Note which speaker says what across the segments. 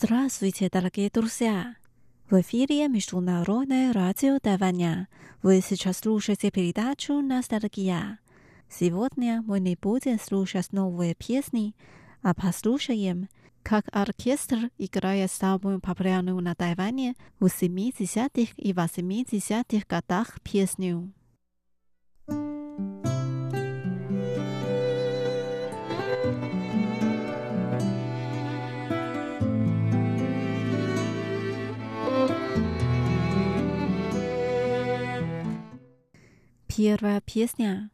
Speaker 1: Здравствуйте, дорогие друзья! В эфире Международное радио Тайваня. Вы сейчас слушаете передачу «Ностальгия». Сегодня мы не будем слушать новые песни, а послушаем, как оркестр играет самую популярную на Тайване в 70-х и 80-х годах песню. Первая песня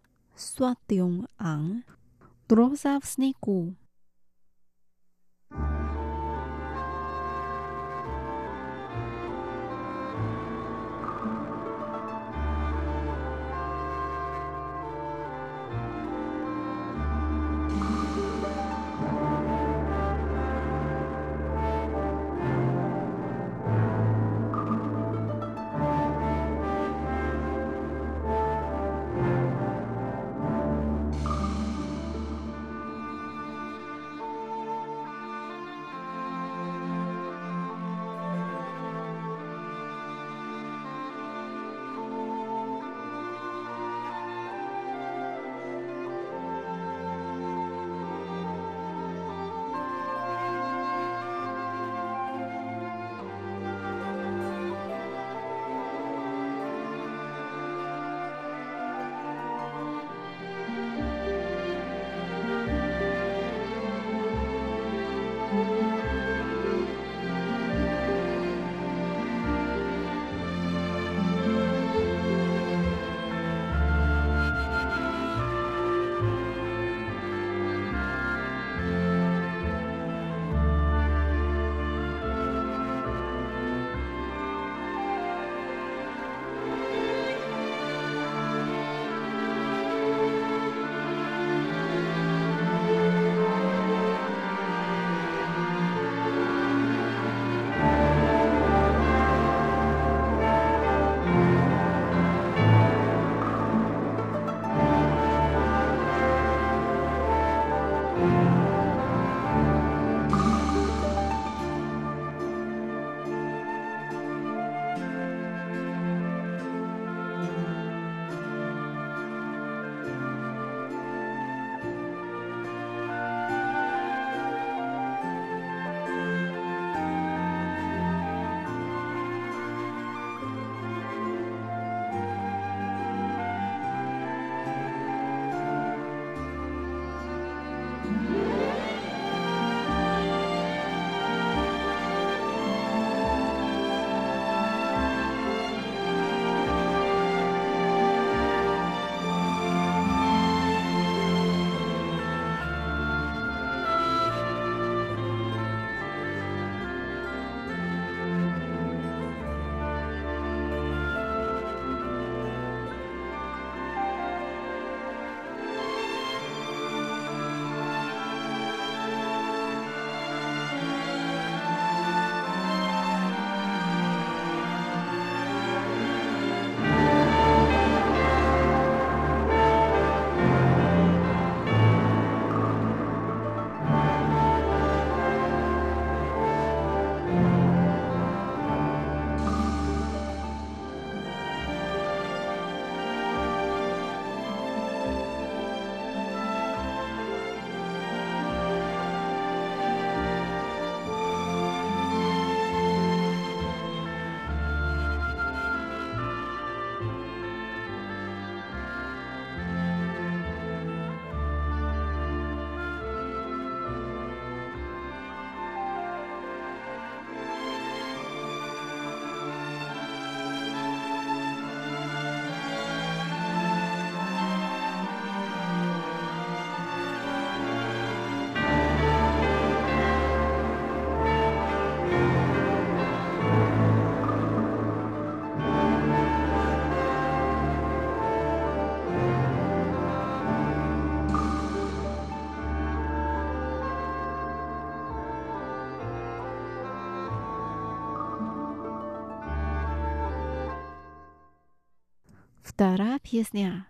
Speaker 1: «Сватюн Ан» «Роза в снегу». Вторая песня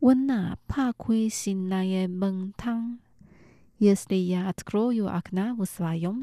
Speaker 1: «Луна, покой сильная монтан». Если я открою окна в своем.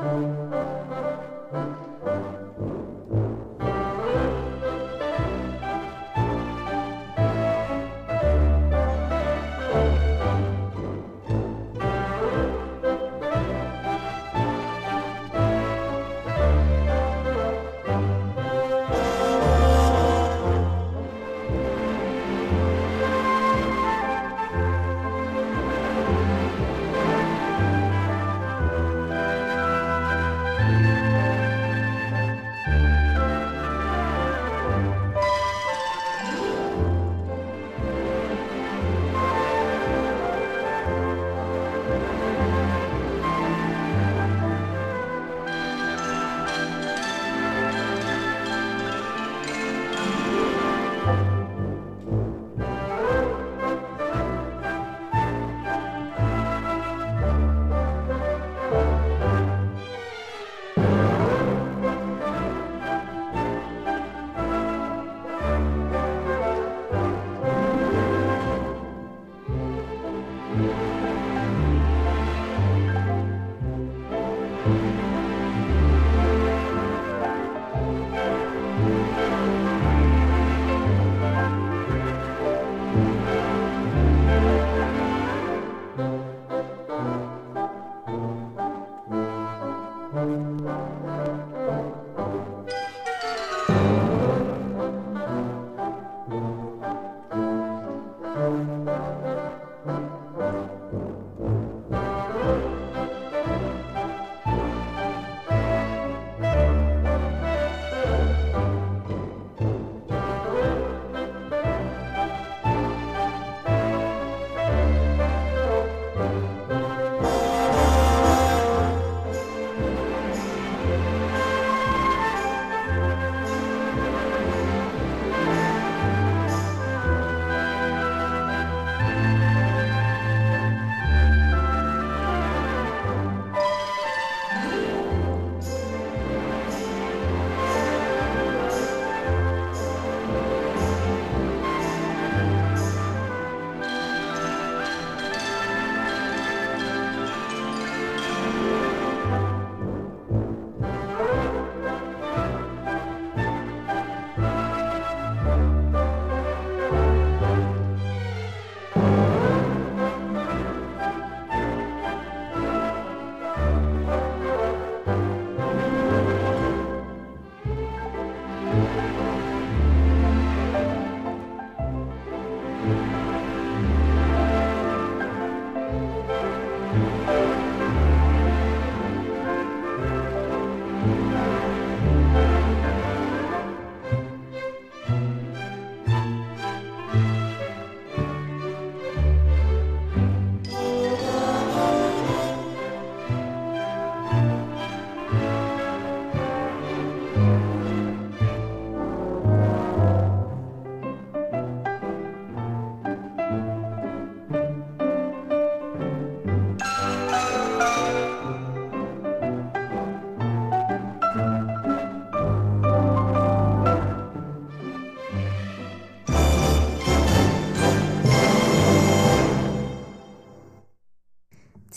Speaker 1: Thank.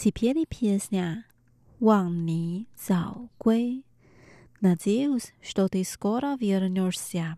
Speaker 1: 钟» «Ночной колокол». Теперь песня «Ван Ни Цао Гуй». Надеюсь, что ты скоро вернешься.